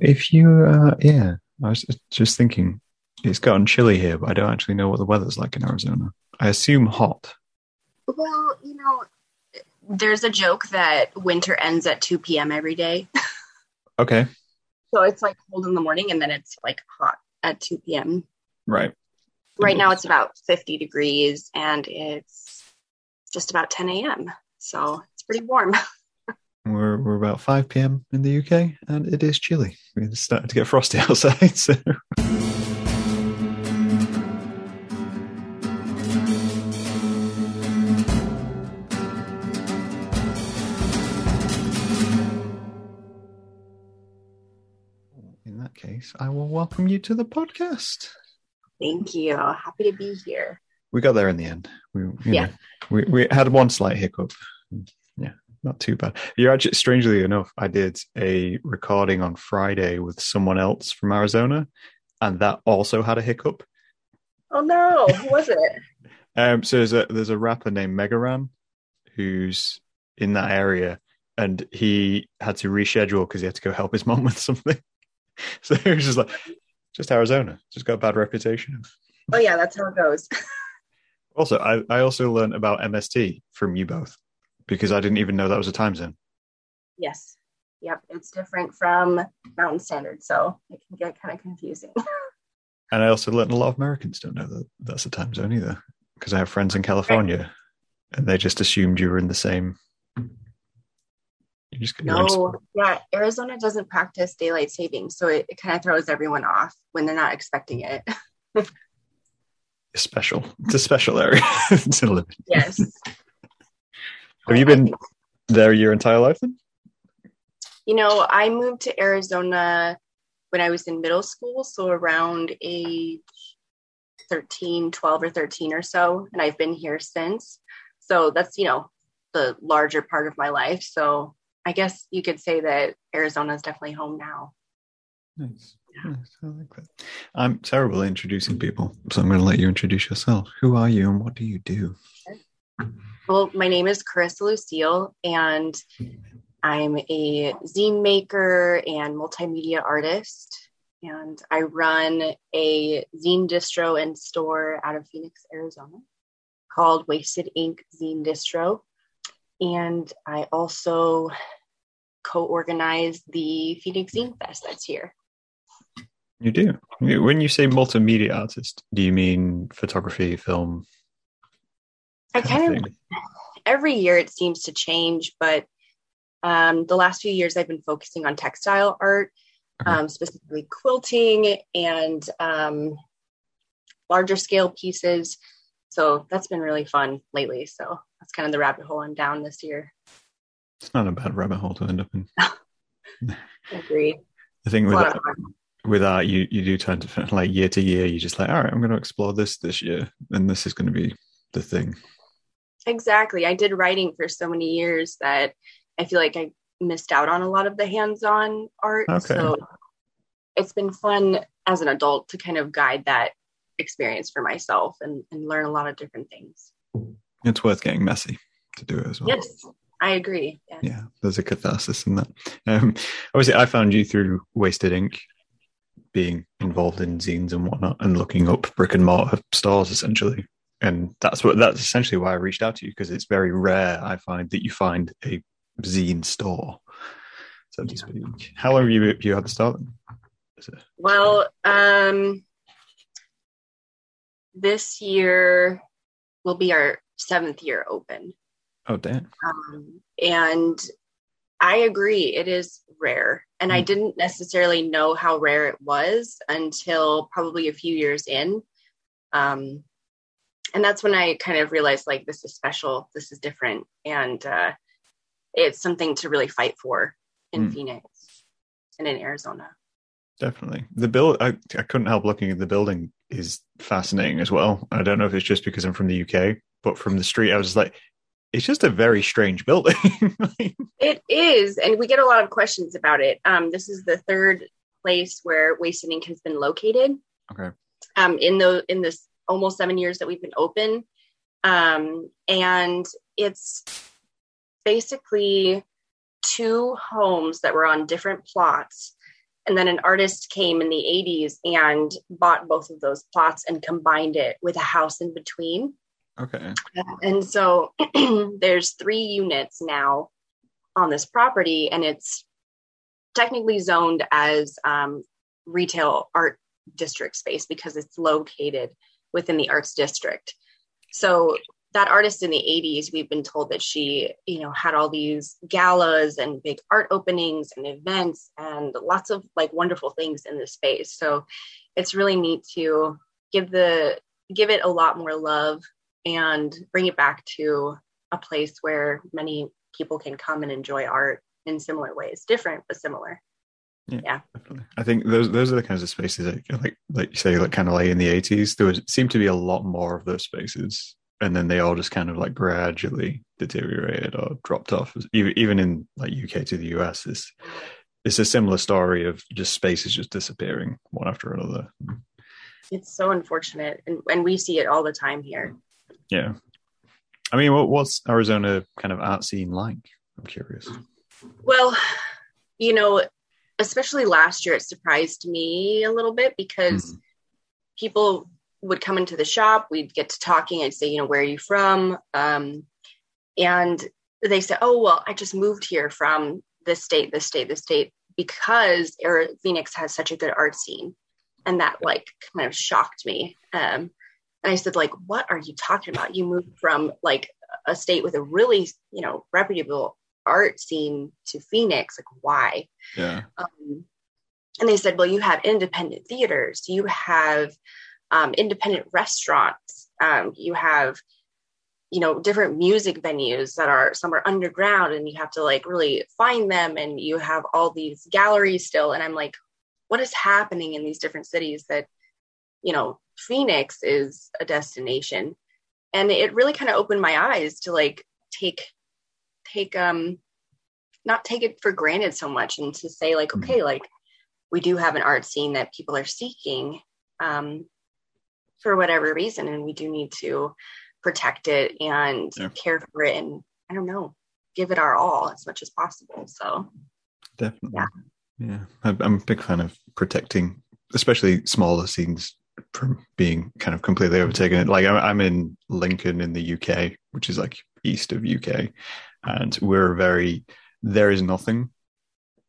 if you, uh, yeah, I was just thinking, it's gotten chilly here, but I don't actually know what the weather's like in Arizona. I assume hot. Well, you know, there's a joke that winter ends at 2 p.m. every day. Okay. So it's like cold in the morning and then it's like hot at 2 p.m. Right. Right now it's about 50 degrees and it's just about 10 a.m. So it's pretty warm. We're, we're about 5 p.m. in the UK and it is chilly. It's starting to get frosty outside. So. In that case, I will welcome you to the podcast. Thank you. Happy to be here. We got there in the end. We, you Yeah. know, we, we had one slight hiccup. Not too bad. You're actually, strangely enough, I did a recording on Friday with someone else from Arizona, and that also had a hiccup. Oh no, who was it? Um, so there's a there's a rapper named Mega Ran who's in that area, and he had to reschedule because he had to go help his mom with something. So he was just like, just Arizona, just got a bad reputation. Oh yeah, that's how it goes. Also, I, I also learned about MST from you both because I didn't even know that was a time zone. Yes. Yep. It's different from Mountain Standard, so it can get kind of confusing. And I also learned a lot of Americans don't know that that's a time zone either because I have friends in California and they just assumed you were in the same. You just No, yeah, Arizona doesn't practice daylight savings, so it, it kind of throws everyone off when they're not expecting it. it's special. It's a special area to live in. Yes. Have you been there your entire life then? You know, I moved to Arizona when I was in middle school, so around age 13, 12 or 13 or so, and I've been here since. So that's, you know, the larger part of my life. So I guess you could say that Arizona is definitely home now. Nice. nice. I like that. I'm terrible at introducing people, so I'm going to let you introduce yourself. Who are you and what do you do? Well, my name is Carissa Lucille, and I'm a zine maker and multimedia artist. And I run a zine distro and store out of Phoenix, Arizona called Wasted Ink Zine Distro. And I also co organize the Phoenix Zine Fest that's here. You do. When you say multimedia artist, do you mean photography, film? I kind of every year it seems to change, but um, the last few years I've been focusing on textile art, um, specifically quilting and um, larger scale pieces. So that's been really fun lately. So that's kind of the rabbit hole I'm down this year. It's not a bad rabbit hole to end up in. Agreed. I think with lot with art, you you do tend to like year to year. You're just like, all right, I'm going to explore this this year, and this is going to be the thing. Exactly. I did writing for so many years that I feel like I missed out on a lot of the hands-on art. Okay. So it's been fun as an adult to kind of guide that experience for myself and, and learn a lot of different things. It's worth getting messy to do it as well. Yes, I agree. Yeah. yeah there's a catharsis in that um obviously i found you through wasted ink being involved in zines and whatnot and looking up brick and mortar stores essentially and that's what that's essentially why i reached out to you because it's very rare i find that you find a zine store so to speak how long have you you had the start? then? Well, um, this year will be our seventh year open. oh damn Um, and I agree, it is rare. And I Mm. didn't necessarily know how rare it was until probably a few years in. Um, and that's when I kind of realized like, this is special, this is different. And uh, it's something to really fight for in Mm. Phoenix and in Arizona. Definitely. The build I, I couldn't help looking at the building is fascinating as well. I don't know if it's just because I'm from the UK, but from the street I was like, it's just a very strange building. It is, and we get a lot of questions about it. Um, this is the third place where Wasted Ink has been located. okay. Um, in the in this almost seven years that we've been open, um, and it's basically two homes that were on different plots, And then an artist came in the 80s and bought both of those plots and combined it with a house in between. Okay. And so there's three units now on this property, and it's technically zoned as um, retail art district space because it's located within the arts district. So that artist in the 80s, we've been told that she, you know, had all these galas and big art openings and events and lots of like wonderful things in the space. So it's really neat to give the give it a lot more love and bring it back to a place where many people can come and enjoy art in similar ways, different but similar. Yeah, yeah. definitely. I think those those are the kinds of spaces that, like like you say, like kind of like in the eighties, there was seemed to be a lot more of those spaces, and then they all just kind of like gradually deteriorated or dropped off. Even even in like UK to the US, it's it's a similar story of just spaces just disappearing one after another. It's so unfortunate, and and we see it all the time here. Yeah, I mean, what, what's Arizona kind of art scene like? I'm curious. Well, you know, especially last year, it surprised me a little bit because mm. people would come into the shop, we'd get to talking, I'd say, you know, where are you from? Um, and they said, oh, well, I just moved here from this state, this state, this state, because Phoenix has such a good art scene. And that like kind of shocked me. Um, and I said, like, what are you talking about? You moved from like a state with a really, you know, reputable art scene to Phoenix. Like, why? Yeah. Um, and they said, well, you have independent theaters, you have um, independent restaurants, um, you have, you know, different music venues that are some are underground, and you have to like really find them, and you have all these galleries still. And I'm like, what is happening in these different cities that, you know, Phoenix is a destination? And it really kind of opened my eyes to like take take um not take it for granted so much and to say like mm-hmm. okay like we do have an art scene that people are seeking um for whatever reason and we do need to protect it and yeah. care for it and i don't know give it our all as much as possible so. Definitely. Yeah. Yeah. I'm a big fan of protecting especially smaller scenes from being kind of completely overtaken. Like i'm in lincoln in the uk which is like east of uk and we're very there is nothing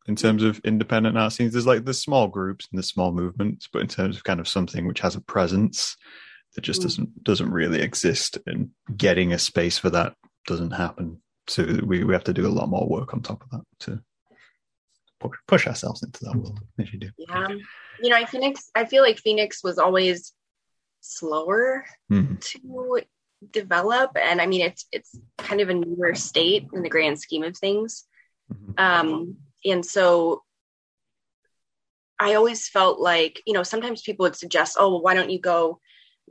in terms of independent art scenes. There's like the small groups and the small movements, but in terms of kind of something which has a presence that just mm. doesn't doesn't really exist, and getting a space for that doesn't happen. So we, we have to do a lot more work on top of that to push, push ourselves into that world as you do. Yeah, you know, Phoenix. I feel like Phoenix was always slower mm. to develop. And i mean it's it's kind of a newer state in the grand scheme of things. Mm-hmm. um and so i always felt like you know sometimes people would suggest oh well why don't you go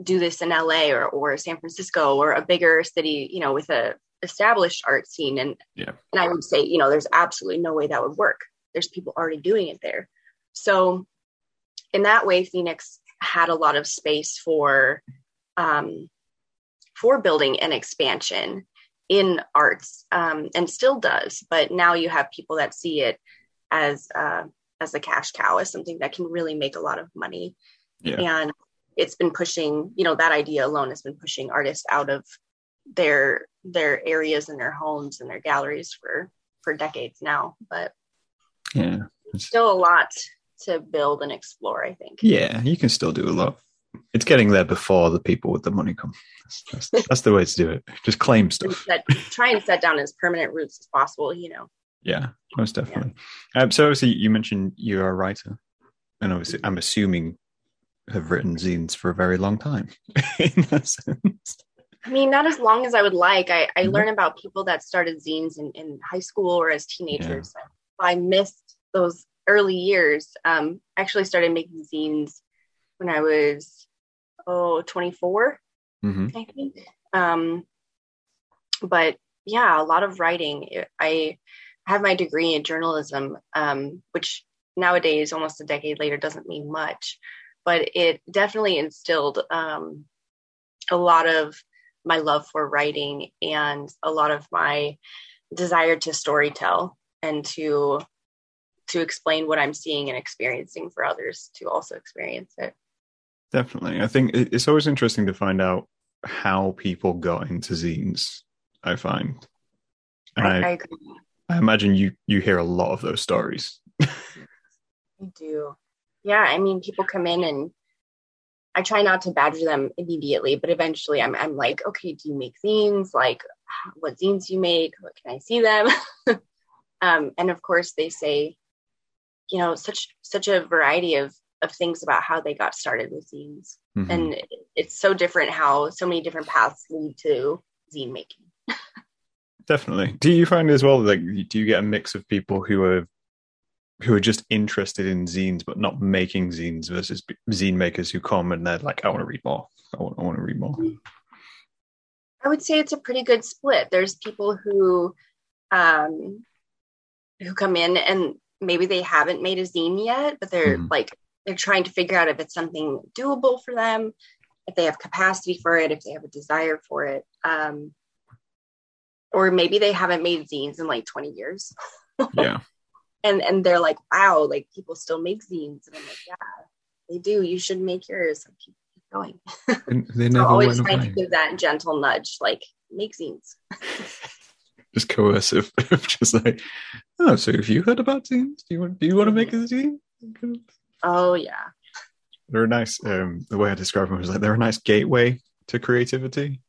do this in la or or san francisco or a bigger city you know with a established art scene. And yeah. and i would say you know there's absolutely no way that would work. There's people already doing it there. So in that way phoenix had a lot of space for um, for building an expansion in arts um, and still does but now you have people that see it as uh, as a cash cow as something that can really make a lot of money. Yeah. and it's been pushing you know that idea alone has been pushing artists out of their their areas and their homes and their galleries for for decades now but yeah. still a lot to build and explore i think. Yeah you can still do a lot it's getting there before the people with the money come. That's, that's, that's the way to do it. Just claim stuff. Set, try and set down as permanent roots as possible. You know. Yeah, most definitely. Yeah. Um, so obviously, you mentioned you're a writer, and obviously, I'm assuming have written zines for a very long time. in that sense. I mean, not as long as I would like. I, I mm-hmm. learn about people that started zines in, in high school or as teenagers. Yeah. I missed those early years. Um, actually started making zines when I was oh 24, mm-hmm. I think. Um, but yeah, a lot of writing. I have my degree in journalism, um, which nowadays, almost a decade later, doesn't mean much, but it definitely instilled um, a lot of my love for writing and a lot of my desire to storytell and to to explain what I'm seeing and experiencing for others to also experience it. Definitely. I think it's always interesting to find out how people got into zines, I find. And I, I, I, I imagine you you hear a lot of those stories. I do. Yeah, I mean people come in and I try not to badger them immediately, but eventually I'm I'm like, okay, do you make zines? Like what zines you make? What can I see them? um, and of course they say, you know, such such a variety of of things about how they got started with zines. Mm-hmm. And it's so different how so many different paths lead to zine making. Definitely. Do you find as well like do you get a mix of people who are who are just interested in zines but not making zines versus zine makers who come and they're like, I want to read more. I want, I want to read more. I would say it's a pretty good split. There's people who um who come in and maybe they haven't made a zine yet, but they're mm. like they're trying to figure out if it's something doable for them, if they have capacity for it, if they have a desire for it. Um, or maybe they haven't made zines in like 20 years. yeah. And and they're like, wow, like people still make zines. And I'm like, yeah, they do. You should make yours. And keep, keep going. And they never always trying to give that gentle nudge, like make zines. just coercive, just like, oh, so have you heard about zines? Do you want do you want to make a zine? Oh yeah. They're a nice um the way I describe them was like they're a nice gateway to creativity.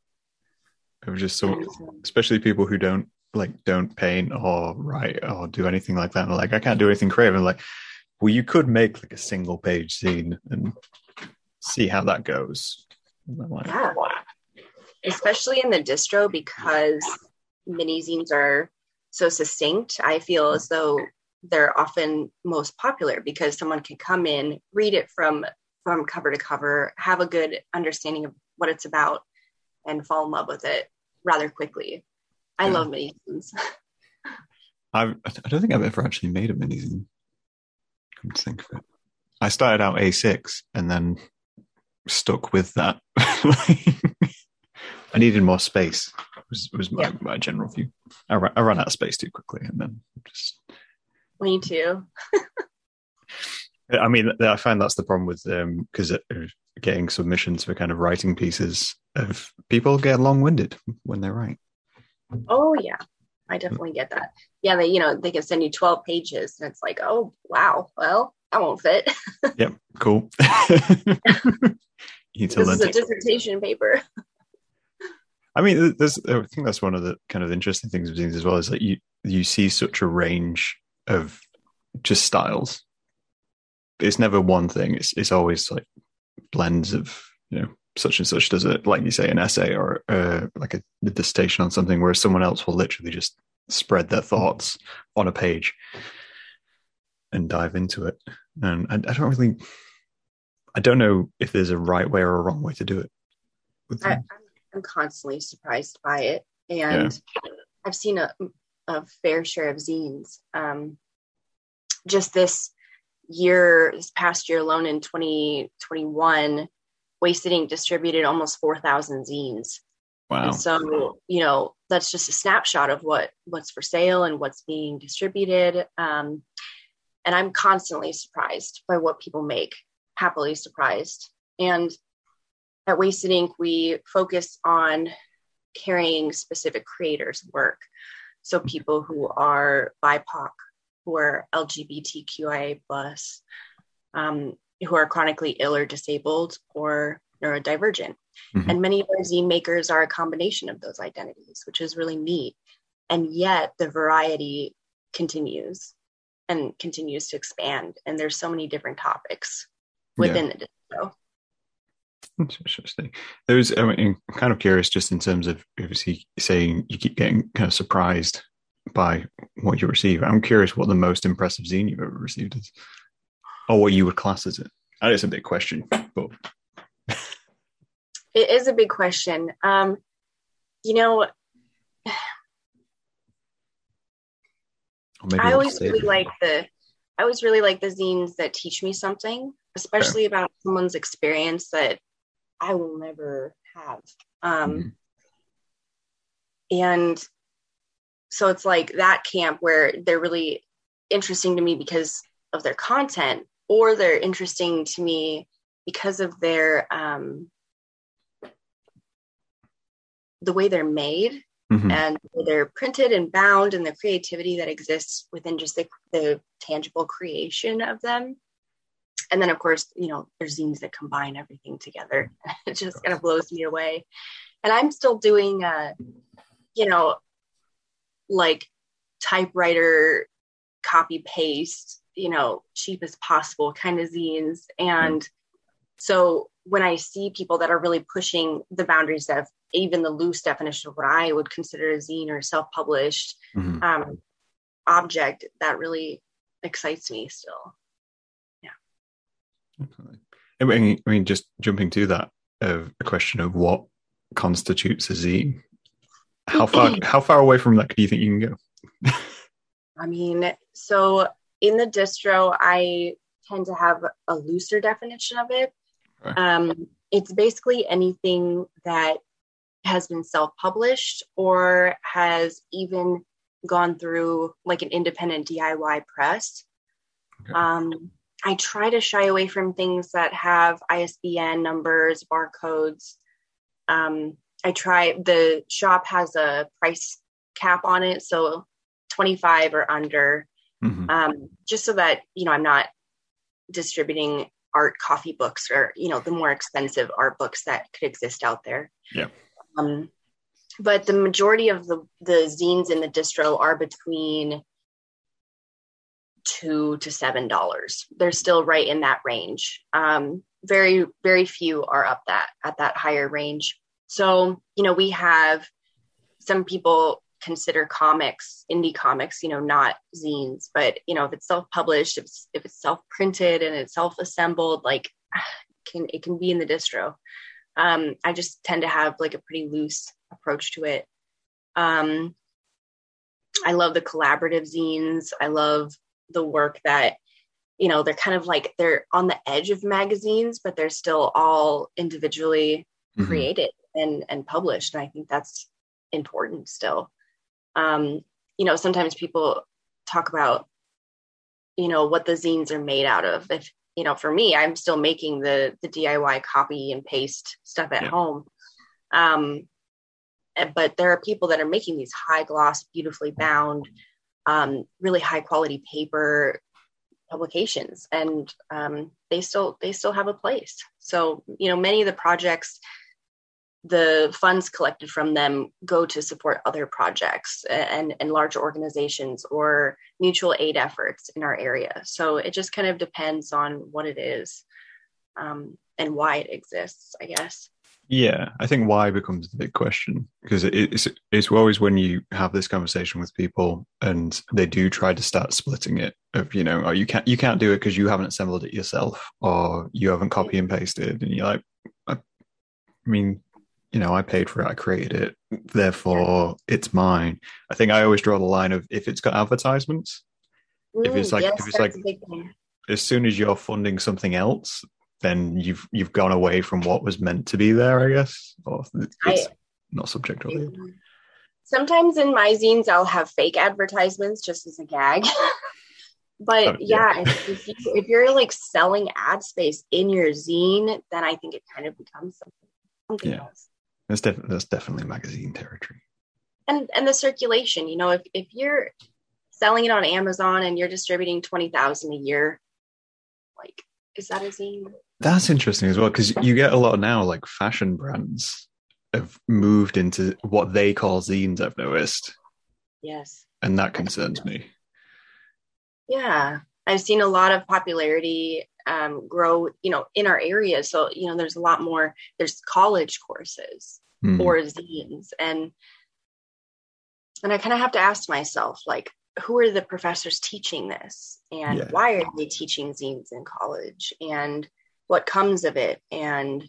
Of just so especially people who don't like don't paint or write or do anything like that. And like, I can't do anything creative. And like, well, you could make like a single page scene and see how that goes. Like, yeah. Especially in the distro because mini zines are so succinct. I feel as though they're often most popular because someone can come in, read it from from cover to cover, have a good understanding of what it's about, and fall in love with it rather quickly. I yeah. love mini zines. I've, I don't think I've ever actually made a mini zine. Come to think of it. I started out A6 and then stuck with that. I needed more space. Was was my, yeah. my general view. I, I ran out of space too quickly, and then just me too. I mean, I find that's the problem with because um, uh, getting submissions for kind of writing pieces of people get long winded when they write. Oh yeah, I definitely get that. Yeah, they you know they can send you twelve pages, and it's like, oh wow, well that won't fit. yep, cool. this is a dissertation paper. I mean, there's, I think that's one of the kind of interesting things of zines as well is that you you see such a range of just styles. It's never one thing. It's it's always like blends of you know such and such does it like you say an essay or uh, like a, a dissertation on something, whereas someone else will literally just spread their thoughts on a page and dive into it. And I, I don't really, I don't know if there's a right way or a wrong way to do it. I, am constantly surprised by it, and yeah. I've seen a, a fair share of zines. Um, just this year, this past year alone in 2021, Wasted Ink distributed almost 4,000 zines. Wow. And so, you know, that's just a snapshot of what what's for sale and what's being distributed. Um, and I'm constantly surprised by what people make, happily surprised. And at Wasted Ink, we focus on carrying specific creators' work. So people who are BIPOC, who are LGBTQIA plus, um, who are chronically ill or disabled or neurodivergent. Mm-hmm. And many of our zine makers are a combination of those identities, which is really neat. And yet the variety continues and continues to expand. And there's so many different topics within yeah. the distro. Interesting. There's, I mean, I'm kind of curious just in terms of obviously saying you keep getting kind of surprised by what you receive. I'm curious what the most impressive zine you've ever received is, or what you would class as it. That is a big question, but it is a big question. Um, you know, I always really it. like the I always really like the zines that teach me something, especially okay. about someone's experience that I will never have. Um, mm-hmm. And so it's like that camp where they're really interesting to me because of their content, or they're interesting to me because of their um, the way they're made mm-hmm. and they're printed and bound and the creativity that exists within just the, the tangible creation of them and then of course you know there's zines that combine everything together it just kind of blows me away and i'm still doing uh you know like typewriter copy paste you know cheap as possible kind of zines and mm-hmm. so when I see people that are really pushing the boundaries of even the loose definition of what I would consider a zine or self-published mm-hmm. um, object, that really excites me still. Definitely. I mean, I mean just jumping to that, uh, a question of what constitutes a zine. How far how far away from that do you think you can go? I mean, so in the distro, I tend to have a looser definition of it um, it's basically anything that has been self published or has even gone through like an independent DIY press. Okay. Um, I try to shy away from things that have ISBN numbers, barcodes. Um, I try, the shop has a price cap on it, so 25 or under, mm-hmm. um, just so that, you know, I'm not distributing art coffee books or you know the more expensive art books that could exist out there yeah um, but the majority of the the zines in the distro are between two to seven dollars they're still right in that range um, very very few are up that at that higher range so you know we have some people consider comics, indie comics, you know, not zines, but you know, if it's self-published, if it's, if it's self-printed and it's self-assembled, like can it can be in the distro. Um, I just tend to have like a pretty loose approach to it. Um, I love the collaborative zines. I love the work that, you know, they're kind of like they're on the edge of magazines, but they're still all individually mm-hmm. created and and published. And I think that's important still um, you know, sometimes people talk about, you know, what the zines are made out of. If, you know, for me, I'm still making the the DIY copy and paste stuff at yeah. home. Um, but there are people that are making these high gloss, beautifully bound, um, really high quality paper publications, and um, they still they still have a place. So you know, many of the projects the funds collected from them go to support other projects and, and larger organizations or mutual aid efforts in our area. So it just kind of depends on what it is um, and why it exists, I guess. Yeah, I think why becomes the big question because it's it's always when you have this conversation with people and they do try to start splitting it of you know oh you can't you can't do it because you haven't assembled it yourself or you haven't copy and pasted. And you're like I, I mean you know, I paid for it, I created it, therefore it's mine. I think I always draw the line of if it's got advertisements, Ooh, if it's like yes, if it's like as soon as you're funding something else, then you've you've gone away from what was meant to be there, I guess. Or it's I, not subjectively. Sometimes in my zines I'll have fake advertisements just as a gag. but oh, yeah, yeah if, you, if you're like selling ad space in your zine, then I think it kind of becomes something, something yeah. else. That's, def- that's definitely magazine territory. And and the circulation, you know, if if you're selling it on Amazon and you're distributing twenty thousand a year, like is that a zine? That's interesting as well because you get a lot now, like fashion brands have moved into what they call zines. I've noticed. Yes. And that concerns me. Yeah, I've seen a lot of popularity um, grow, you know, in our area. So, you know, there's a lot more, there's college courses mm. or zines. And, and I kind of have to ask myself, like, who are the professors teaching this? And yeah. why are they teaching zines in college? And what comes of it? And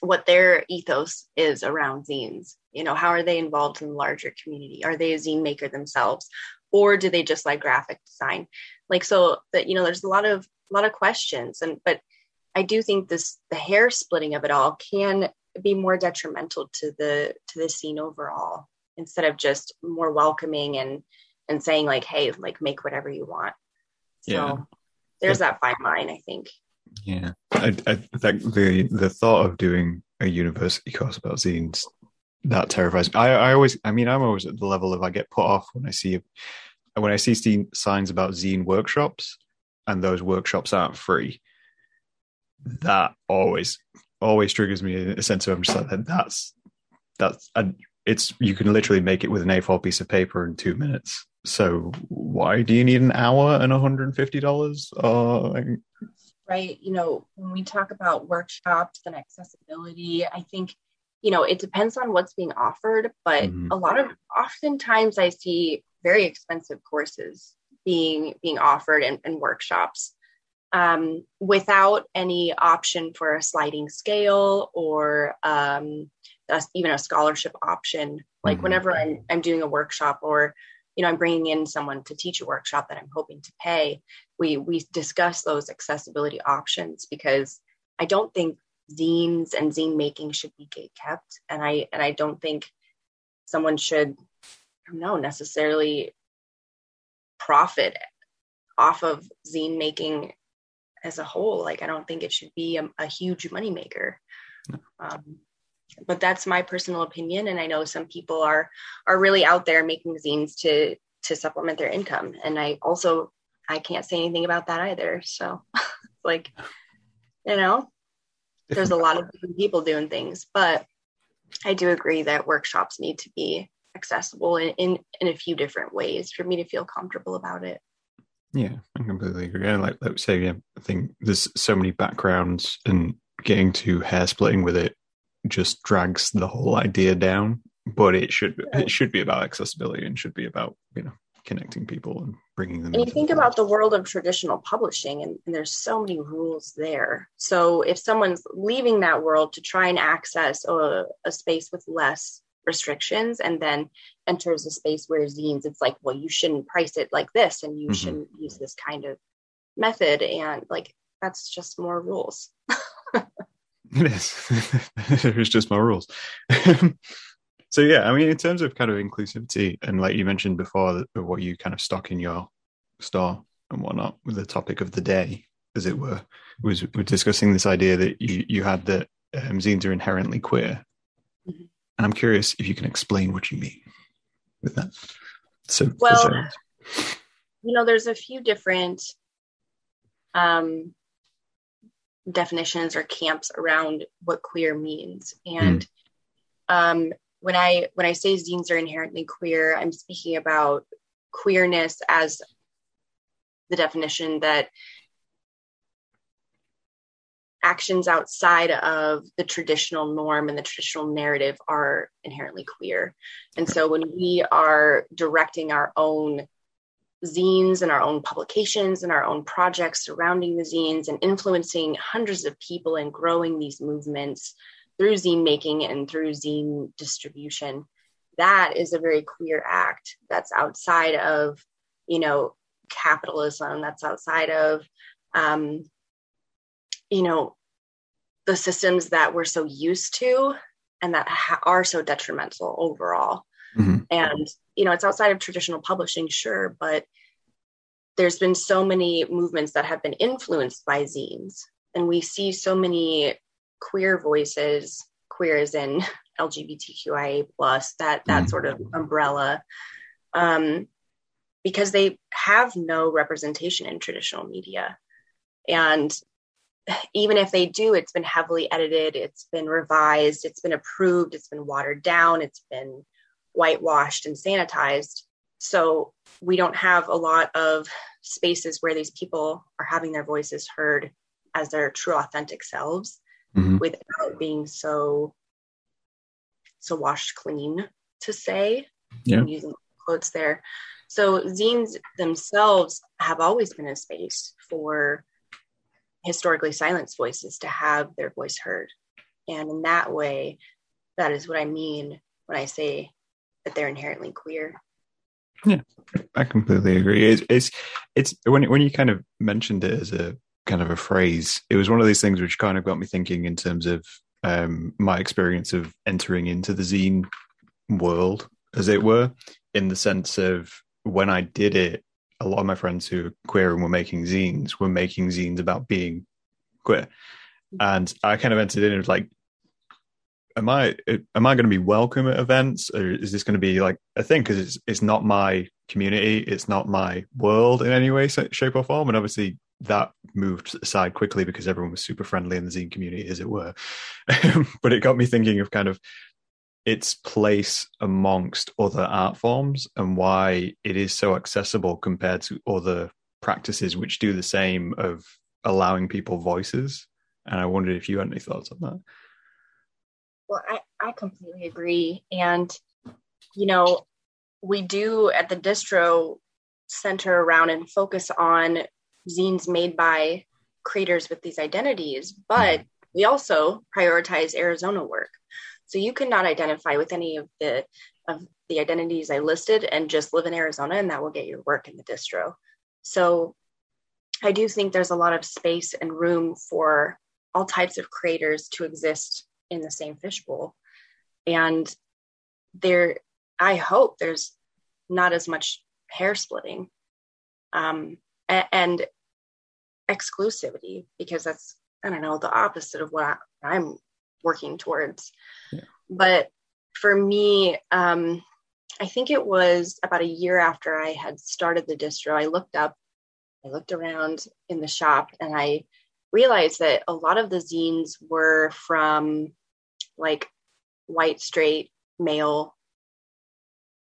what their ethos is around zines. You know, how are they involved in the larger community? Are they a zine maker themselves? Or do they just like graphic design? like so that you know there's a lot of a lot of questions and but i do think this the hair splitting of it all can be more detrimental to the to the scene overall instead of just more welcoming and and saying like, hey, like make whatever you want. So Yeah. there's that fine line, I think. Yeah, I, I think the the thought of doing a university course about zines that terrifies me. I, I always, I mean, I'm always at the level of I get put off when I see when I see signs about zine workshops, and those workshops aren't free. That always always triggers me a sense of I'm just like that's that's and it's you can literally make it with an A4 piece of paper in two minutes. So why do you need an hour and $150? Or right? You know, when we talk about workshops and accessibility, I think, you know, it depends on what's being offered, but Mhm. a lot of oftentimes I see very expensive courses being being offered in, in workshops um, without any option for a sliding scale or um, a, even a scholarship option. Like Mhm. whenever I'm, I'm doing a workshop or you know I'm bringing in someone to teach a workshop that I'm hoping to pay, we we discuss those accessibility options because I don't think zines and zine making should be gate kept, and I and I don't think someone should I don't know necessarily profit off of zine making as a whole. Like I don't think it should be a, a huge moneymaker. Um, but that's my personal opinion, and I know some people are are really out there making zines to to supplement their income, and I also I can't say anything about that either. So, like, you know, there's a lot of people doing things, but I do agree that workshops need to be accessible in, in in a few different ways for me to feel comfortable about it. Yeah, I completely agree. And like, like say, yeah, I think there's so many backgrounds and getting to hair splitting with it just drags the whole idea down. But it should it should be about accessibility and should be about you know connecting people and bringing them. And you think the about the world of traditional publishing, and, and there's so many rules there. So if someone's leaving that world to try and access a, a space with less restrictions and then enters a space where zines, it's like, well, you shouldn't price it like this and you Mhm. shouldn't use this kind of method. And like, that's just more rules. It is. There's just more rules. so yeah, I mean, in terms of kind of inclusivity, and like you mentioned before, what you kind of stock in your store and whatnot, with the topic of the day, as it were, was we're discussing this idea that you you had that um, zines are inherently queer, Mhm. and I'm curious if you can explain what you mean with that. So, Well, you know there's a few different um, definitions or camps around what queer means. And um, when i when i say zines are inherently queer i'm speaking about queerness as the definition that actions outside of the traditional norm and the traditional narrative are inherently queer. And so when we are directing our own zines and our own publications and our own projects surrounding the zines and influencing hundreds of people and growing these movements through zine making and through zine distribution. That is a very queer act that's outside of you know capitalism that's outside of um, you know the systems that we're so used to and that ha- are so detrimental overall Mhm. and you know it's outside of traditional publishing sure but there's been so many movements that have been influenced by zines and we see so many queer voices queer as in lgbtqia plus that that Mhm. sort of umbrella um, because they have no representation in traditional media and even if they do it's been heavily edited it's been revised it's been approved it's been watered down it's been whitewashed and sanitized. So we don't have a lot of spaces where these people are having their voices heard as their true authentic selves Mhm. without being so so washed clean to say. Yeah. I'm using quotes there. So zines themselves have always been a space for historically silenced voices to have their voice heard. And in that way, that is what I mean when I say that they're inherently queer. Yeah, I completely agree. It's, it's it's when when you kind of mentioned it as a kind of a phrase, it was one of these things which kind of got me thinking in terms of um, my experience of entering into the zine world, as it were, in the sense of when I did it, a lot of my friends who were queer and were making zines were making zines about being queer. And I kind of entered in with like, am I am I going to be welcome at events, or is this going to be like a thing? Because it's it's not my community, it's not my world in any way, shape, or form. And obviously, that moved aside quickly because everyone was super friendly in the zine community, as it were. but it got me thinking of kind of its place amongst other art forms and why it is so accessible compared to other practices which do the same of allowing people voices. And I wondered if you had any thoughts on that. Well, I, I completely agree. And, you know, we do at the distro center around and focus on zines made by creators with these identities, but we also prioritize Arizona work. So you cannot identify with any of the of the identities I listed and just live in Arizona, and that will get your work in the distro. So I do think there's a lot of space and room for all types of creators to exist in the same fishbowl. And there, I hope there's not as much hair splitting um, and exclusivity because that's I don't know the opposite of what I, am working towards. Yeah. But for me, um, I think it was about a year after I had started the distro. I looked up, I looked around in the shop, and I realized that a lot of the zines were from like white, straight, male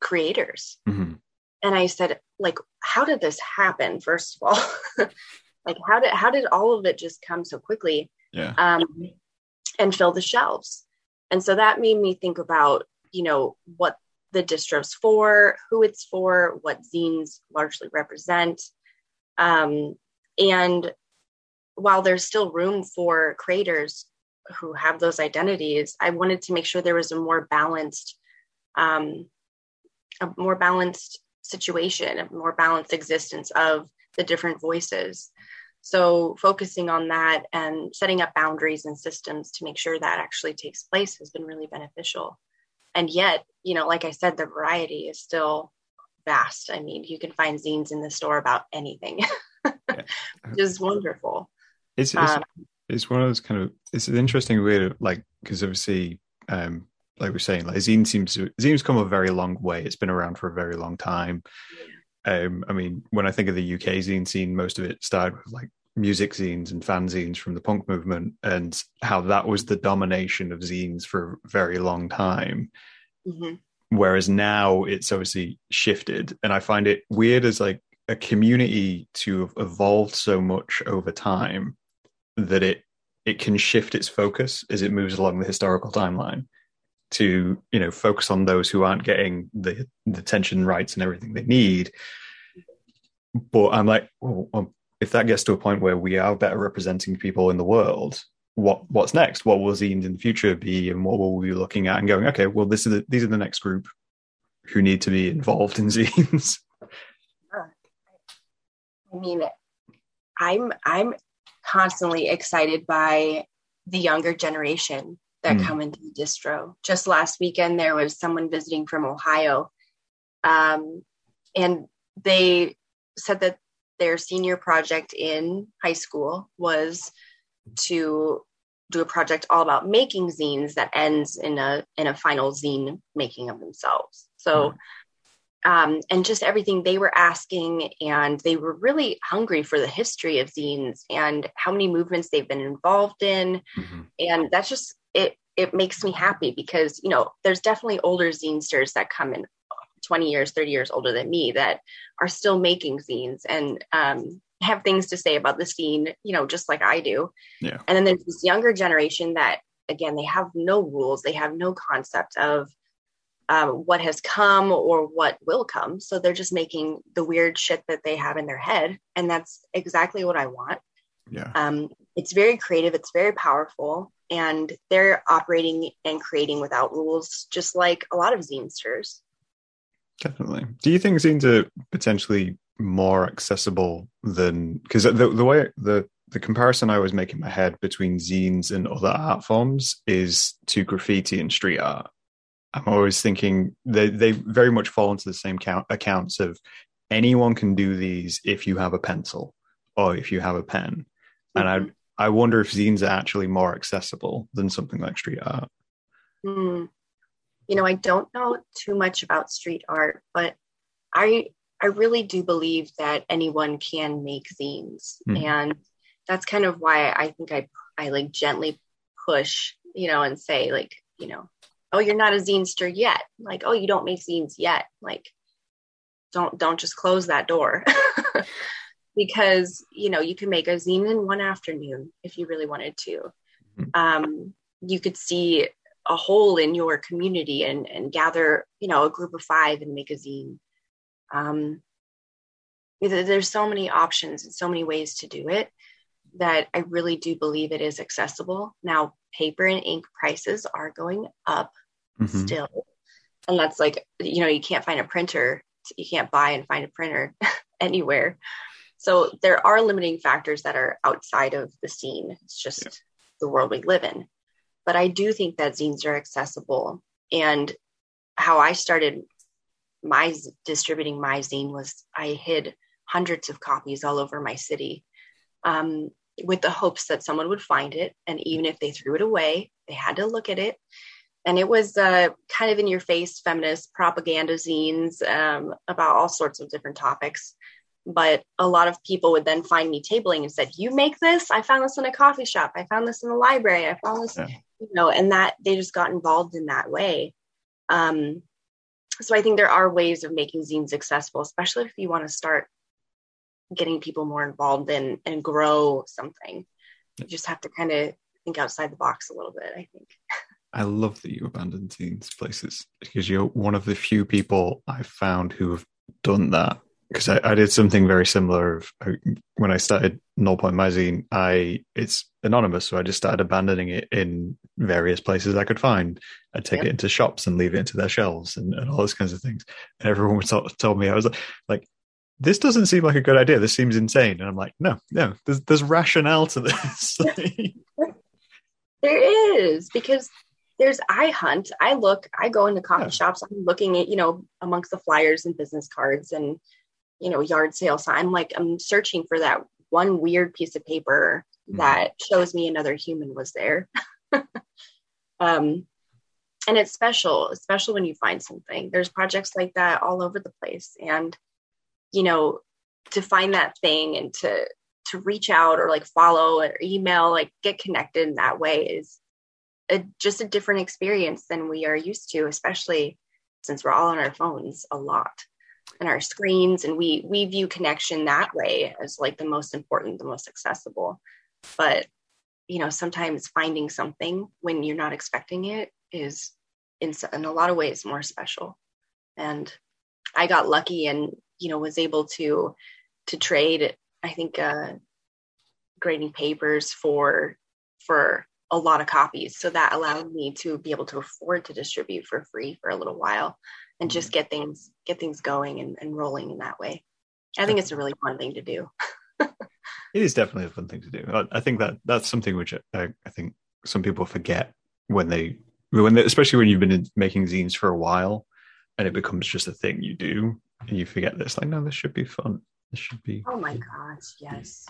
creators. Mm-hmm. And I said, like, how did this happen? First of all, like, how did how did all of it just come so quickly? Yeah. Um, and fill the shelves. And so that made me think about, you know, what the distro's for, who it's for, what zines largely represent. Um, and while there's still room for creators who have those identities, I wanted to make sure there was a more balanced, um, a more balanced situation, a more balanced existence of the different voices. So focusing on that and setting up boundaries and systems to make sure that actually takes place has been really beneficial. And yet, you know, like I said, the variety is still vast. I mean, you can find zines in the store about anything, which is wonderful. It's, it's, um, it's one of those kind of it's an interesting way to like because obviously um like we're saying like zine seems to zine's come a very long way. It's been around for a very long time. Um i mean when i think of the uk zine scene most of it started with like music zines and fanzines from the punk movement and how that was the domination of zines for a very long time. Mm-hmm. whereas now it's obviously shifted. And i find it weird as like a community to have evolved so much over time that it it can shift its focus as it moves along the historical timeline to you know focus on those who aren't getting the the tension rights and everything they need. But i'm like well, if that gets to a point where we are better representing people in the world what what's next? What will zines in the future be and what will we be looking at and going okay well this is the, these are the next group who need to be involved in zines. I mean i'm i'm constantly excited by the younger generation that mm. come into the distro. Just last weekend, there was someone visiting from Ohio, um, and they said that their senior project in high school was to do a project all about making zines that ends in a in a final zine making of themselves. So. Mm um, and just everything they were asking. And they were really hungry for the history of zines and how many movements they've been involved in. Mm-hmm. And that's just, it, it makes me happy because, you know, there's definitely older zinesters that come in 20 years, 30 years older than me that are still making zines and, um, have things to say about the scene, you know, just like I do. Yeah. And then there's this younger generation that, again, they have no rules, they have no concept of um, what has come or what will come. So they're just making the weird shit that they have in their head. And that's exactly what I want. Yeah. Um, it's very creative, it's very powerful, and they're operating and creating without rules, just like a lot of zinesters. Definitely. Do you think zines are potentially more accessible than because the the way the the comparison I was making in my head between zines and other art forms is to graffiti and street art. I'm always thinking they they very much fall into the same count, accounts of anyone can do these if you have a pencil or if you have a pen. And Mhm. I I wonder if zines are actually more accessible than something like street art. Hmm. You know, I don't know too much about street art, but I I really do believe that anyone can make zines, Hmm. and that's kind of why I think I I like gently push, you know, and say like, you know, oh, you're not a zinester yet. Like, oh, you don't make zines yet. Like, don't don't just close that door. because you know you can make a zine in one afternoon if you really wanted to Mhm. um, you could see a hole in your community and and gather you know a group of five and make a zine um, there- there's so many options and so many ways to do it that i really do believe it is accessible. Now paper and ink prices are going up Mhm. still. And that's like you know you can't find a printer. You can't buy and find a printer anywhere. So there are limiting factors that are outside of the scene. It's just Yeah. the world we live in. But i do think that zines are accessible. And how i started my distributing my zine was i hid hundreds of copies all over my city. Um, with the hopes that someone would find it and even if they threw it away they had to look at it. And it was uh, kind of in your face feminist propaganda zines um, about all sorts of different topics. But a lot of people would then find me tabling and said you make this? I found this in a coffee shop. I found this in the library. I found this Yeah. you know and that they just got involved in that way. Um, so i think there are ways of making zines accessible especially if you want to start getting people more involved in and grow something you just have to kind of think outside the box a little bit i think I love that you abandon zines places because you're one of the few people I've found who have done that. Because I, I did something very similar of uh, when I started Null Point Magazine. I it's anonymous, so I just started abandoning it in various places I could find. I'd take Yep. it into shops and leave it into their shelves and, and all those kinds of things. And everyone would tell, told me I was like, like, this doesn't seem like a good idea. This seems insane. And I'm like, no, no, there's there's rationale to this. There is because there's I hunt, I look, I go into coffee Yeah. shops, I'm looking at, you know, amongst the flyers and business cards and, you know, yard sale sign. I'm like, I'm searching for that one weird piece of paper Mhm. that shows me another human was there. um, and it's special, it's special when you find something. There's projects like that all over the place. And, you know, to find that thing and to to reach out or like follow or email, like get connected in that way is a, just a different experience than we are used to, especially since we're all on our phones a lot and our screens and we we view connection that way as like the most important the most accessible. But you know sometimes finding something when you're not expecting it is in, in a lot of ways more special. And i got lucky and you know was able to to trade i think uh grading papers for for a lot of copies. So that allowed me to be able to afford to distribute for free for a little while and just get things get things going and, and rolling in that way. I think it's a really fun thing to do. It is definitely a fun thing to do. I, I think that that's something which I, I think some people forget when they when they, especially when you've been making zines for a while and it becomes just a thing you do you forget this like no this should be fun. This should be oh my gosh yes.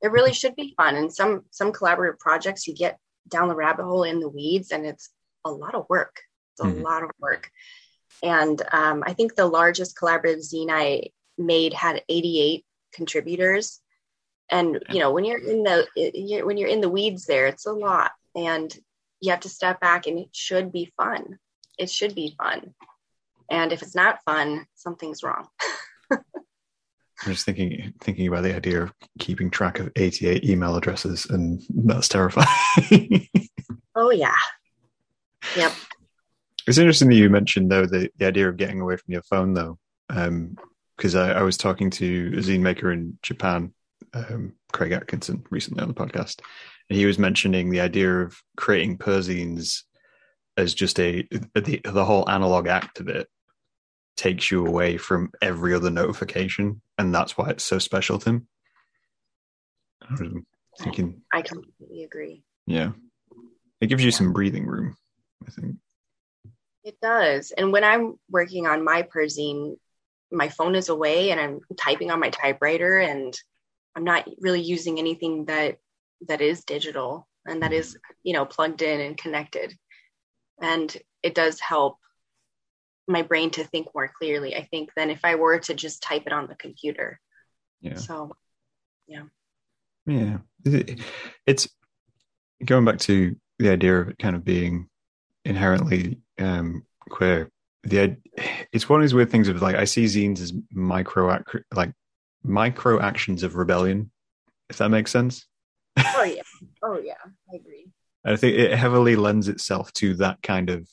It really should be fun. And some some collaborative projects you get down the rabbit hole in the weeds and it's a lot of work. It's a Mhm. lot of work. And um, i think the largest collaborative zine i made had 88 contributors. And you know when you're in the you're, when you're in the weeds there it's a lot. And you have to step back and it should be fun. It should be fun and if it's not fun something's wrong. I'm just thinking thinking about the idea of keeping track of 88 email addresses and that's terrifying. Oh yeah. Yep. It's interesting that you mentioned though the, the idea of getting away from your phone though, because I, I was talking to a zine maker in Japan, um, Craig Atkinson, recently on the podcast, and he was mentioning the idea of creating perzines as just a the, the whole analog act of it takes you away from every other notification, and that's why it's so special to him. I thinking, i completely agree yeah, it gives you some breathing room. I think. It does. And when I'm working on my perzine, my phone is away and I'm typing on my typewriter and I'm not really using anything that that is digital and that mm-hmm. is, you know, plugged in and connected. And it does help my brain to think more clearly, I think, than if I were to just type it on the computer. Yeah. So yeah. Yeah. It's going back to the idea of it kind of being inherently um, queer. The it's one of these weird things of like I see zines as micro like micro actions of rebellion, if that makes sense. Oh yeah, oh yeah, I agree. I think it heavily lends itself to that kind of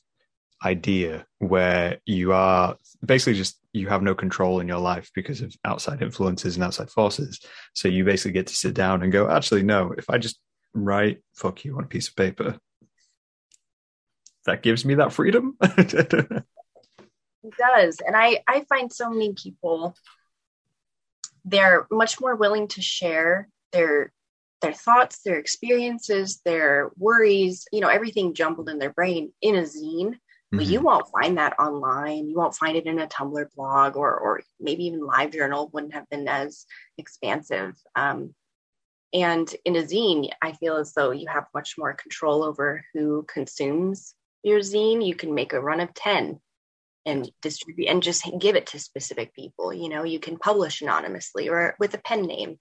idea where you are basically just you have no control in your life because of outside influences and outside forces. So you basically get to sit down and go, actually, no, if I just write fuck you on a piece of paper, that gives me that freedom. it does. And I, I find so many people they're much more willing to share their their thoughts, their experiences, their worries, you know, everything jumbled in their brain in a zine but mm-hmm. you won't find that online. You won't find it in a Tumblr blog or, or maybe even Live Journal wouldn't have been as expansive. Um, and in a zine, I feel as though you have much more control over who consumes your zine. You can make a run of 10 and distribute and just give it to specific people. You know, you can publish anonymously or with a pen name.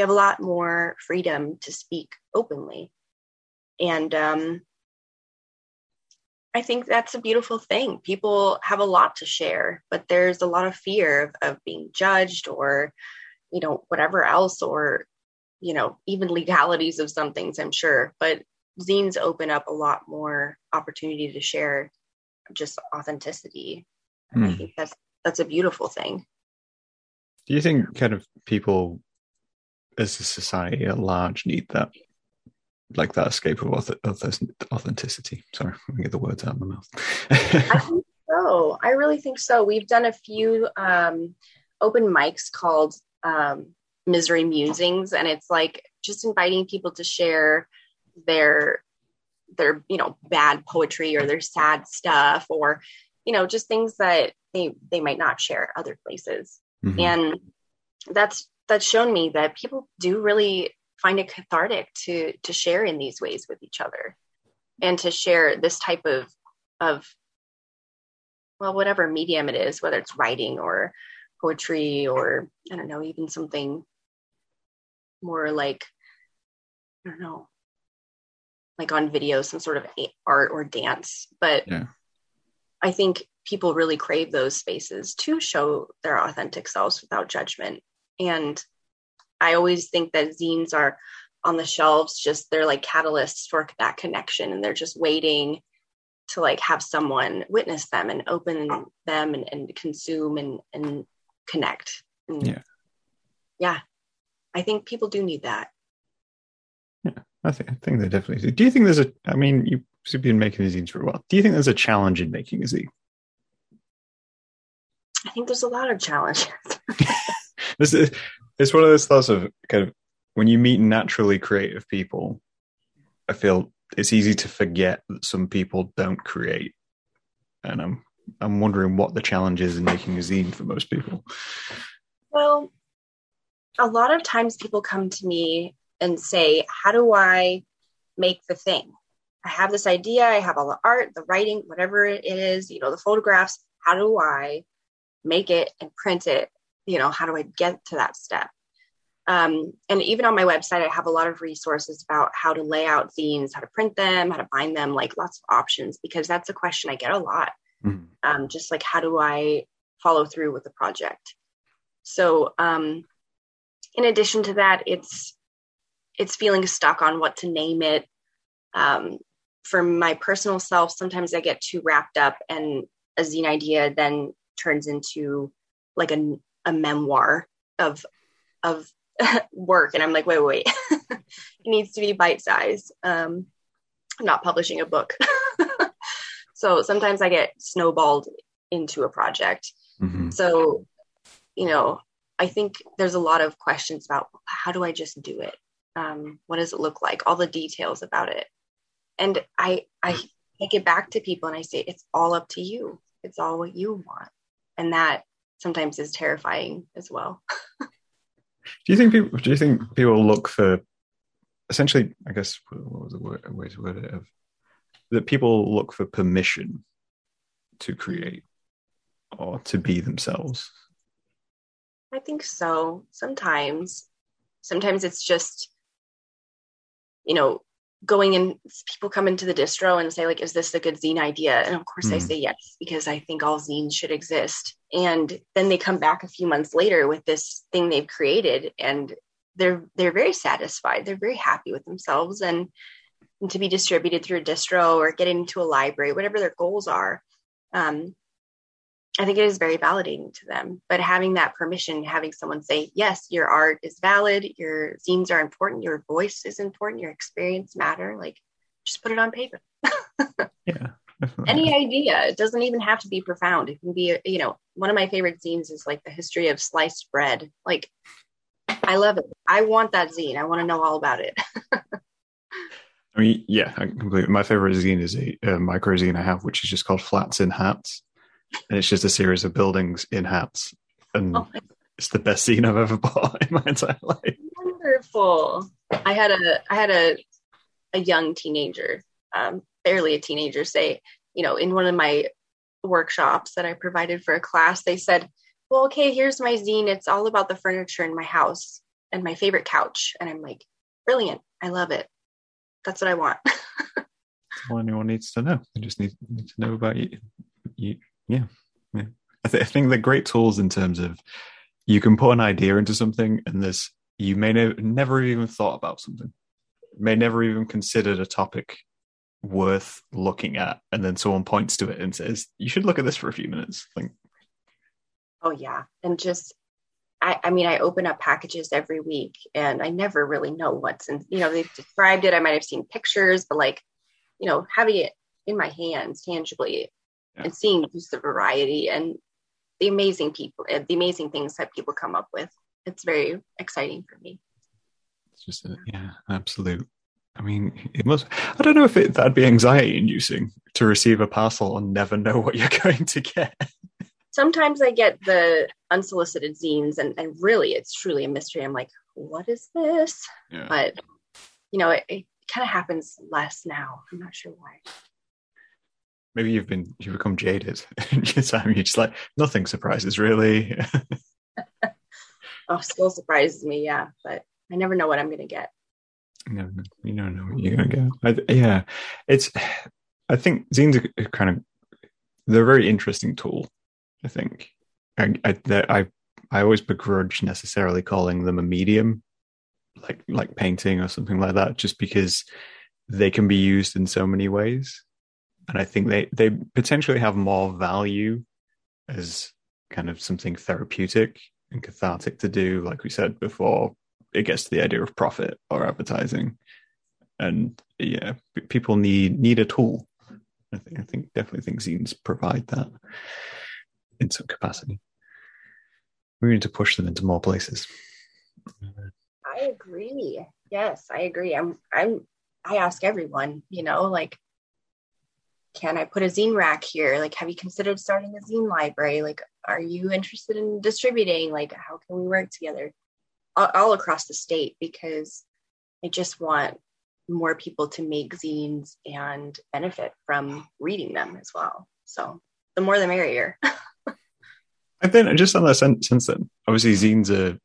You have a lot more freedom to speak openly. And um, I think that's a beautiful thing. People have a lot to share, but there's a lot of fear of, of being judged or, you know, whatever else, or, you know, even legalities of some things, I'm sure. But zines open up a lot more opportunity to share just authenticity. Mm. I hmm. think that's that's a beautiful thing. Do you think kind of people as a society at large need that like that escape of authenticity. Sorry, let me get the words out of my mouth. I think so. I really think so. We've done a few um, open mics called um, Misery Musings, and it's like just inviting people to share their their you know bad poetry or their sad stuff or you know just things that they they might not share other places mm-hmm. and that's that's shown me that people do really find it cathartic to to share in these ways with each other and to share this type of of well whatever medium it is whether it's writing or poetry or i don't know even something more like i don't know like on video some sort of art or dance but yeah. i think people really crave those spaces to show their authentic selves without judgment and I always think that zines are on the shelves, just they're like catalysts for that connection and they're just waiting to like have someone witness them and open them and, and consume and, and connect. And yeah. Yeah. I think people do need that. Yeah, I think I think they definitely do. Do you think there's a I mean you've been making zines for a while. Do you think there's a challenge in making a zine? I think there's a lot of challenges. it's one of those thoughts of kind of when you meet naturally creative people, I feel it's easy to forget that some people don't create. And I'm I'm wondering what the challenge is in making a zine for most people. Well, a lot of times people come to me and say, How do I make the thing? I have this idea, I have all the art, the writing, whatever it is, you know, the photographs. How do I make it and print it you know, how do I get to that step? Um, and even on my website, I have a lot of resources about how to lay out zines, how to print them, how to bind them, like lots of options, because that's a question I get a lot. Mm-hmm. Um, just like, how do I follow through with the project? So, um, in addition to that, it's it's feeling stuck on what to name it. Um, for my personal self, sometimes I get too wrapped up, and a zine idea then turns into like a a memoir of of work. And i'm like wait wait, wait. it needs to be bite size um i'm not publishing a book. So sometimes i get snowballed into a project. Mm-hmm. so you know i think there's a lot of questions about how do i just do it? Um, what does it look like? All the details about it. And i i take it back to people and i say it's all up to you. It's all what you want. And that sometimes is terrifying as well. do you think people? Do you think people look for essentially? I guess what was the word, way to word it? Of that people look for permission to create or to be themselves. I think so. Sometimes, sometimes it's just, you know, going in people come into the distro and say like is this a good zine idea and of course mm. i hmm. say yes because i think all zines should exist and then they come back a few months later with this thing they've created and they're they're very satisfied they're very happy with themselves and, and to be distributed through a distro or get into a library whatever their goals are um, I think it is very validating to them. But having that permission, having someone say, yes, your art is valid, your zines are important, your voice is important, your experience matter, like just put it on paper. yeah. Any idea. It doesn't even have to be profound. It can be, you know, one of my favorite zines is like the history of sliced bread. Like, I love it. I want that zine. I want to know all about it. I mean, yeah, I completely. My favorite zine is a, a micro zine I have, which is just called Flats in Hats and it's just a series of buildings in hats, and oh it's the best zine I've ever bought in my entire life. Wonderful. I had a I had a a young teenager, um, barely a teenager, say, you know, in one of my workshops that I provided for a class, they said, "Well, okay, here's my zine. It's all about the furniture in my house and my favorite couch." And I'm like, "Brilliant! I love it. That's what I want." all anyone needs to know. They just need, need to know about you, you yeah, yeah. I, th- I think they're great tools in terms of you can put an idea into something, and this you may ne- never even thought about something, may never even considered a topic worth looking at, and then someone points to it and says, "You should look at this for a few minutes." Like, oh yeah, and just I, I, mean, I open up packages every week and I never really know what's in, you know, they've described it. I might have seen pictures, but like, you know, having it in my hands tangibly, yeah. and seeing just the variety and the amazing people, the amazing things that people come up with. It's very exciting for me. It's just, a, yeah, absolute. I mean, it must. I don't know if it, that'd be anxiety inducing to receive a parcel and never know what you're going to get. Sometimes I get the unsolicited zines, and, and really, it's truly a mystery. I'm like, what is this? Yeah. But you know, it, it kind of happens less now. I'm not sure why maybe you've been you've become jaded in your time. You're just like nothing surprises really. oh, still surprises me, yeah. But I never know what I'm gonna get. No, you don't know what you're gonna get. I, yeah, it's. I think zines are kind of they're a very interesting tool. I think I I, I I always begrudge necessarily calling them a medium, like like painting or something like that, just because they can be used in so many ways and I think they they potentially have more value as kind of something therapeutic and cathartic to do, like we said before. It gets to the idea of profit or advertising, and yeah, people need need a tool. I think I think definitely think zines provide that in some capacity. We need to push them into more places. I agree. Yes, I agree. I'm I'm I ask everyone, you know, like can I put a zine rack here? Like, have you considered starting a zine library? Like, are you interested in distributing? Like, how can we work together all, all across the state? Because I just want more people to make zines and benefit from reading them as well. So the more the merrier. I think just on that sense, since then, obviously zines are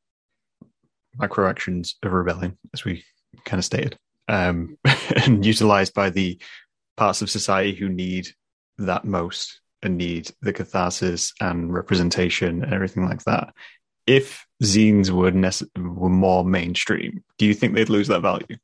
micro actions of rebellion, as we kind of stated, um, and utilized by the parts of society who need that most and need the catharsis and representation and everything like that. If zines were nece- were more mainstream, do you think they'd lose that value?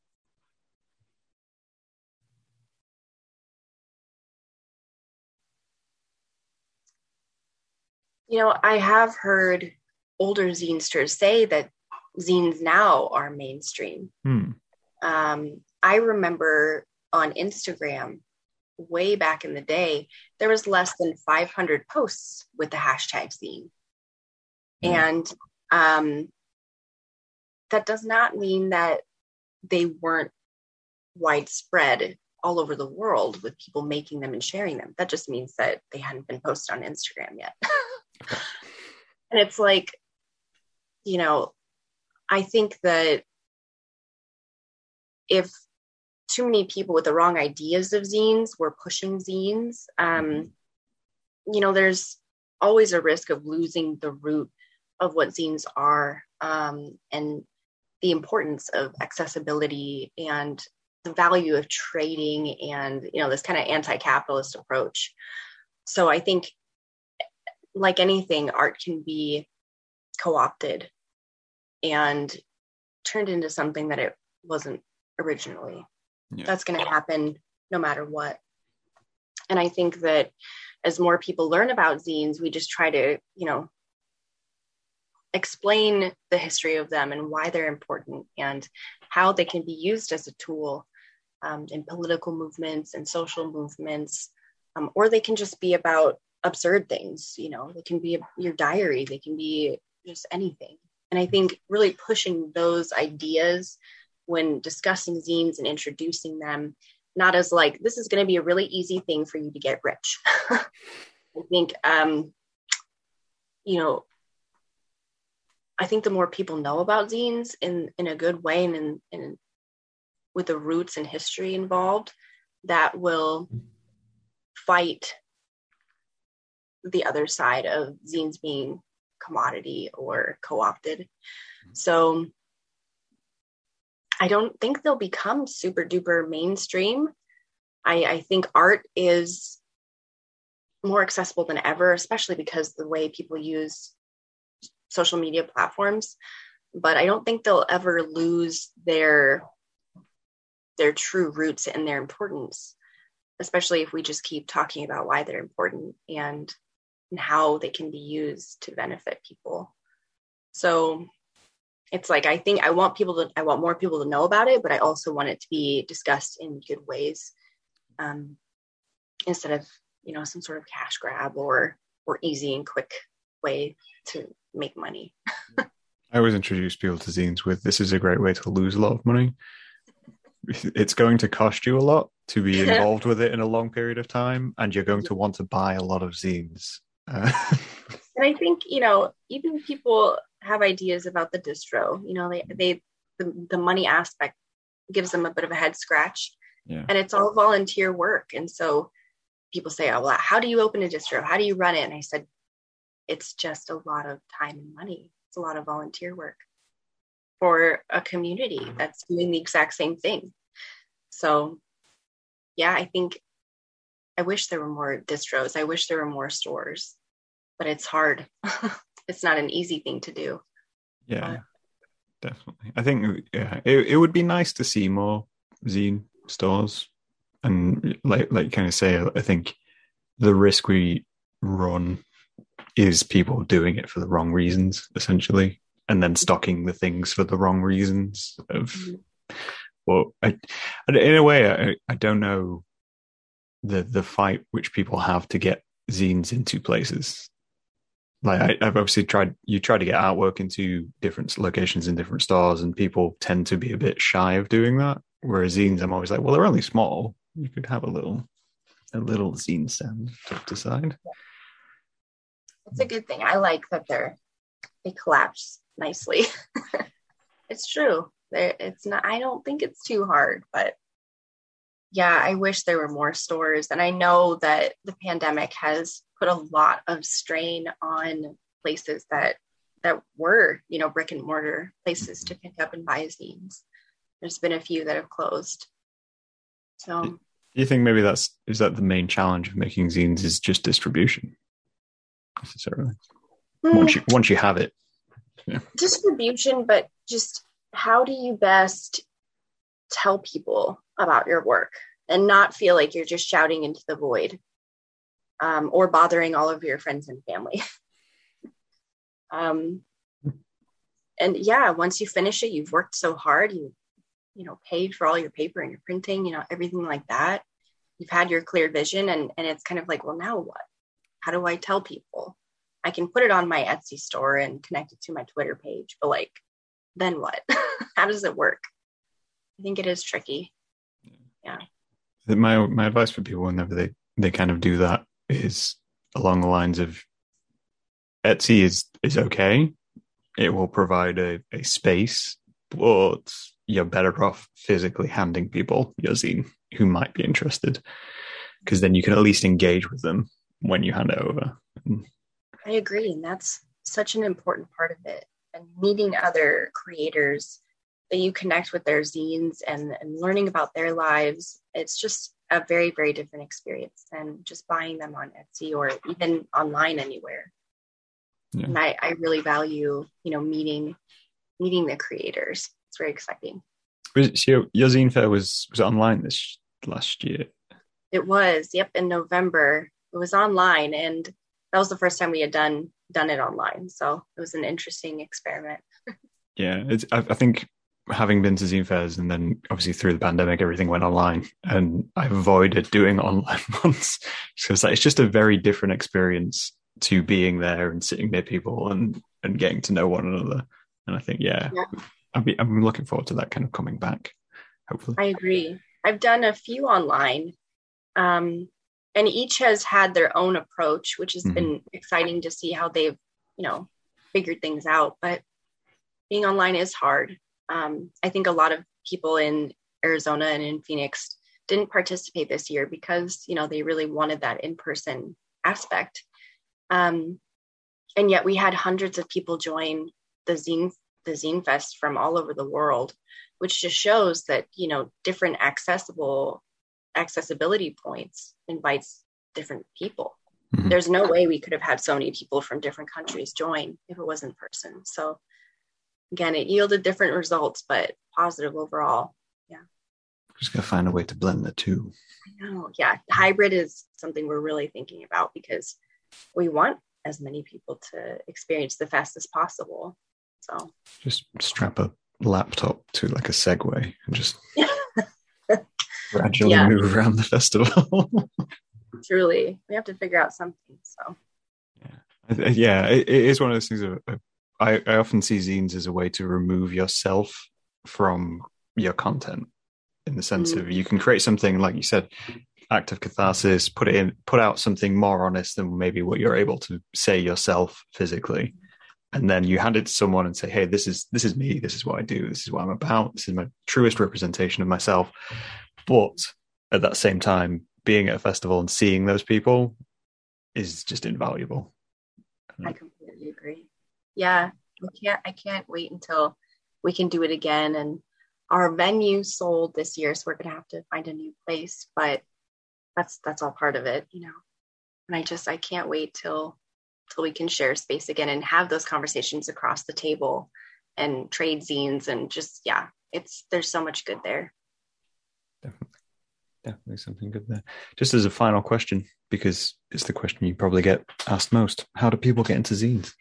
You know, I have heard older zinesters say that zines now are mainstream. Hmm. Um, I remember on Instagram way back in the day, there was less than 500 posts with the hashtag zine. Mm. And um, that does not mean that they weren't widespread all over the world with people making them and sharing them. That just means that they hadn't been posted on Instagram yet. And it's like, you know, I think that if too many people with the wrong ideas of zines were pushing zines, um, you know, there's always a risk of losing the root of what zines are um, and the importance of accessibility and the value of trading and you know this kind of anti-capitalist approach. So i think like anything art can be co-opted and turned into something that it wasn't originally yeah. that's going to happen no matter what and i think that as more people learn about zines we just try to you know explain the history of them and why they're important and how they can be used as a tool um, in political movements and social movements um, or they can just be about absurd things you know they can be your diary they can be just anything and i think really pushing those ideas when discussing zines and introducing them not as like this is going to be a really easy thing for you to get rich i think um you know i think the more people know about zines in in a good way and in, in with the roots and history involved that will fight the other side of zines being commodity or co-opted. So I don't think they'll become super duper mainstream. I, I think art is more accessible than ever, especially because the way people use social media platforms. But I don't think they'll ever lose their their true roots and their importance, especially if we just keep talking about why they're important and, and how they can be used to benefit people. So it's like I think I want people to I want more people to know about it, but I also want it to be discussed in good ways, um, instead of you know some sort of cash grab or or easy and quick way to make money. I always introduce people to zines with this is a great way to lose a lot of money it's going to cost you a lot to be involved with it in a long period of time, and you're going to want to buy a lot of zines. Uh, and I think you know, even people have ideas about the distro. You know, they they the, the money aspect gives them a bit of a head scratch, yeah. and it's all volunteer work. And so people say, "Oh, well, how do you open a distro? How do you run it?" And I said, "It's just a lot of time and money. It's a lot of volunteer work." for a community mm-hmm. that's doing the exact same thing. So, yeah, I think I wish there were more distros. I wish there were more stores, but it's hard. it's not an easy thing to do. Yeah, definitely. I think yeah, it, it would be nice to see more zine stores, and like like kind of say, I think the risk we run is people doing it for the wrong reasons, essentially and then stocking the things for the wrong reasons of mm-hmm. well I, in a way I, I don't know the the fight which people have to get zines into places like I, have obviously tried you try to get artwork into different locations in different stores and people tend to be a bit shy of doing that whereas zines i'm always like well they're only small you could have a little a little zine stand to decide it's a good thing i like that they're they collapse nicely. it's true. It's not, I don't think it's too hard, but yeah, I wish there were more stores. And I know that the pandemic has put a lot of strain on places that that were, you know, brick and mortar places to pick up and buy zines. There's been a few that have closed. So do you think maybe that's is that the main challenge of making zines is just distribution necessarily? Mm. Once you once you have it, yeah. distribution, but just how do you best tell people about your work and not feel like you're just shouting into the void um, or bothering all of your friends and family. um, and yeah, once you finish it, you've worked so hard, you you know paid for all your paper and your printing, you know everything like that. You've had your clear vision, and and it's kind of like, well, now what? How do I tell people? I can put it on my Etsy store and connect it to my Twitter page, but like, then what? How does it work? I think it is tricky. Yeah. My my advice for people whenever they they kind of do that is along the lines of Etsy is is okay. It will provide a, a space, but you're better off physically handing people your zine who might be interested, because then you can at least engage with them when you hand it over. I agree, and that's such an important part of it. And meeting other creators that you connect with their zines and, and learning about their lives, it's just a very, very different experience than just buying them on Etsy or even online anywhere. Yeah. And I, I really value, you know, meeting meeting the creators. It's very exciting. Was your, your zine fair was was online this last year? It was, yep, in November. It was online and that was the first time we had done done it online. So it was an interesting experiment. yeah, it's I, I think having been to zine fairs and then obviously through the pandemic everything went online and i avoided doing online ones because it's just a very different experience to being there and sitting near people and and getting to know one another. And i think yeah, yeah. I'm, looking forward to that kind of coming back hopefully. I agree. I've done a few online um, and each has had their own approach which has mm-hmm. been exciting to see how they've you know figured things out. But being online is hard um, I think a lot of people in Arizona and in Phoenix didn't participate this year because you know they really wanted that in-person aspect. Um, and yet we had hundreds of people join the zine the zine fest from all over the world, which just shows that you know different accessible accessibility points invites different people. Mm-hmm. There's no way we could have had so many people from different countries join if it was in person. So again, it yielded different results, but positive overall. Yeah. Just gotta find a way to blend the two. I know. Yeah. Hybrid is something we're really thinking about because we want as many people to experience the fest as possible. So just strap a laptop to like a Segway and just gradually yeah. move around the festival. Truly, we have to figure out something. So yeah, yeah, it, it is one of those things. Of, I, I often see zines as a way to remove yourself from your content in the sense mm. of you can create something like you said act of catharsis put it in put out something more honest than maybe what you're able to say yourself physically. And then you hand it to someone and say hey this is this is me. This is what i do. This is what i'm about. This is my truest representation of myself. But at that same time being at a festival and seeing those people is just invaluable. I yeah, I can't I can't wait until we can do it again. And our venue sold this year, so we're gonna have to find a new place. But that's that's all part of it, you know. And I just I can't wait till till we can share space again and have those conversations across the table and trade zines and just yeah, it's there's so much good there. Definitely. Definitely something good there. Just as a final question, because it's the question you probably get asked most. How do people get into zines?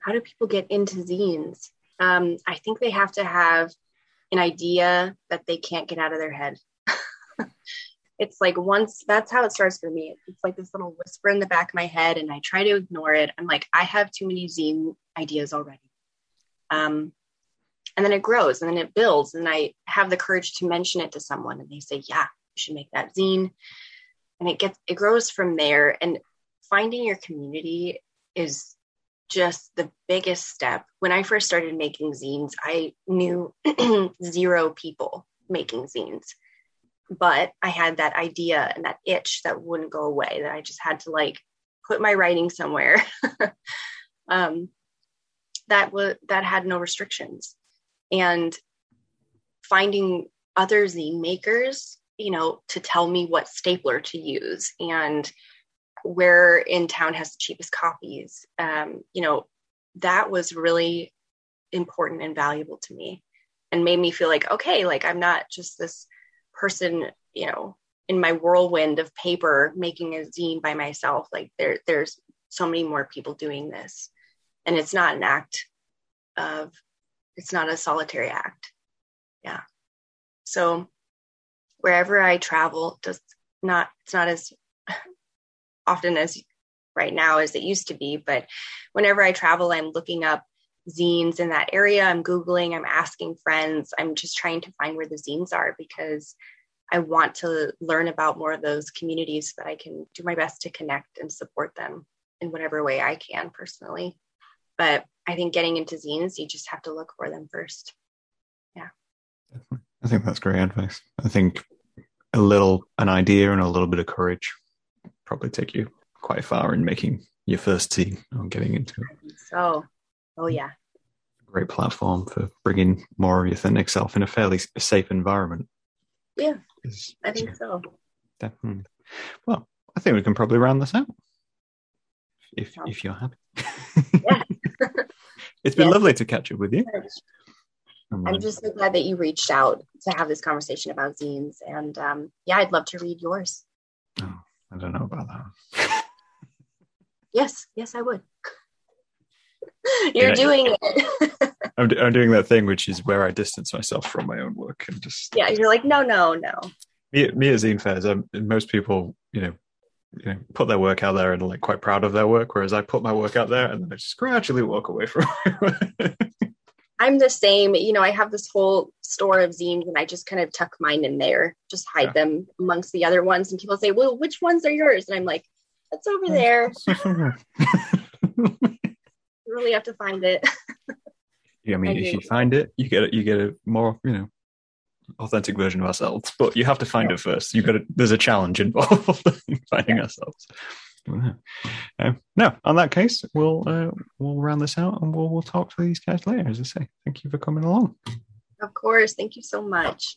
How do people get into zines? Um, I think they have to have an idea that they can't get out of their head. it's like once that's how it starts for me. It's like this little whisper in the back of my head, and I try to ignore it. I'm like, I have too many zine ideas already. Um, and then it grows and then it builds, and I have the courage to mention it to someone, and they say, Yeah, you should make that zine and it gets it grows from there. And finding your community is just the biggest step. When i first started making zines i knew zero people making zines but i had that idea and that itch that wouldn't go away that i just had to like put my writing somewhere. Um, that was that had no restrictions. And finding other zine makers you know, to tell me what stapler to use and where in town has the cheapest copies. Um, you know, that was really important and valuable to me and made me feel like, okay, like I'm not just this person, you know, in my whirlwind of paper making a zine by myself. Like there, there's so many more people doing this. And it's not an act of, it's not a solitary act. Yeah. So wherever I travel, just not it's not as often as right now as it used to be, but whenever I travel, I'm looking up zines in that area. I'm Googling, I'm asking friends, I'm just trying to find where the zines are because I want to learn about more of those communities so that I can do my best to connect and support them. in whatever way I can personally. But I think getting into zines, you just have to look for them first. Yeah. Definitely. I think that's great advice. I think a little an idea and a little bit of courage probably take you quite far in making your first zine or getting into it. So, oh yeah, great platform for bringing more of your authentic self in a fairly safe environment. Yeah, I think so. Definitely. Well, I think we can probably round this out if if you're happy. Yeah. it's been lovely to catch up with you. I'm just so glad that you reached out to have this conversation about zines, and um, yeah, I'd love to read yours. Oh, I don't know about that. yes, yes, I would. You're yeah, doing it. I'm, I'm doing that thing, which is where I distance myself from my own work and just. Yeah, you're like, no, no, no. Me, me as zine fairs, um, most people, you know, you know, put their work out there and are like quite proud of their work, whereas I put my work out there and then I just gradually walk away from it. I'm the same. You know, I have this whole store of zines and I just kind of tuck mine in there, just hide yeah. them amongst the other ones. And people say, well, which ones are yours? And I'm like, it's over hmm. there. you really have to find it. yeah, I mean, I if you find it, you get it. You get a more, you know, authentic version of ourselves. But you have to find yeah. it first. You got to. There's a challenge involved in finding yeah. ourselves. Um, no, on that case, we'll uh, we'll round this out and we'll we'll talk to these guys later. As I say, thank you for coming along. Of course, thank you so much.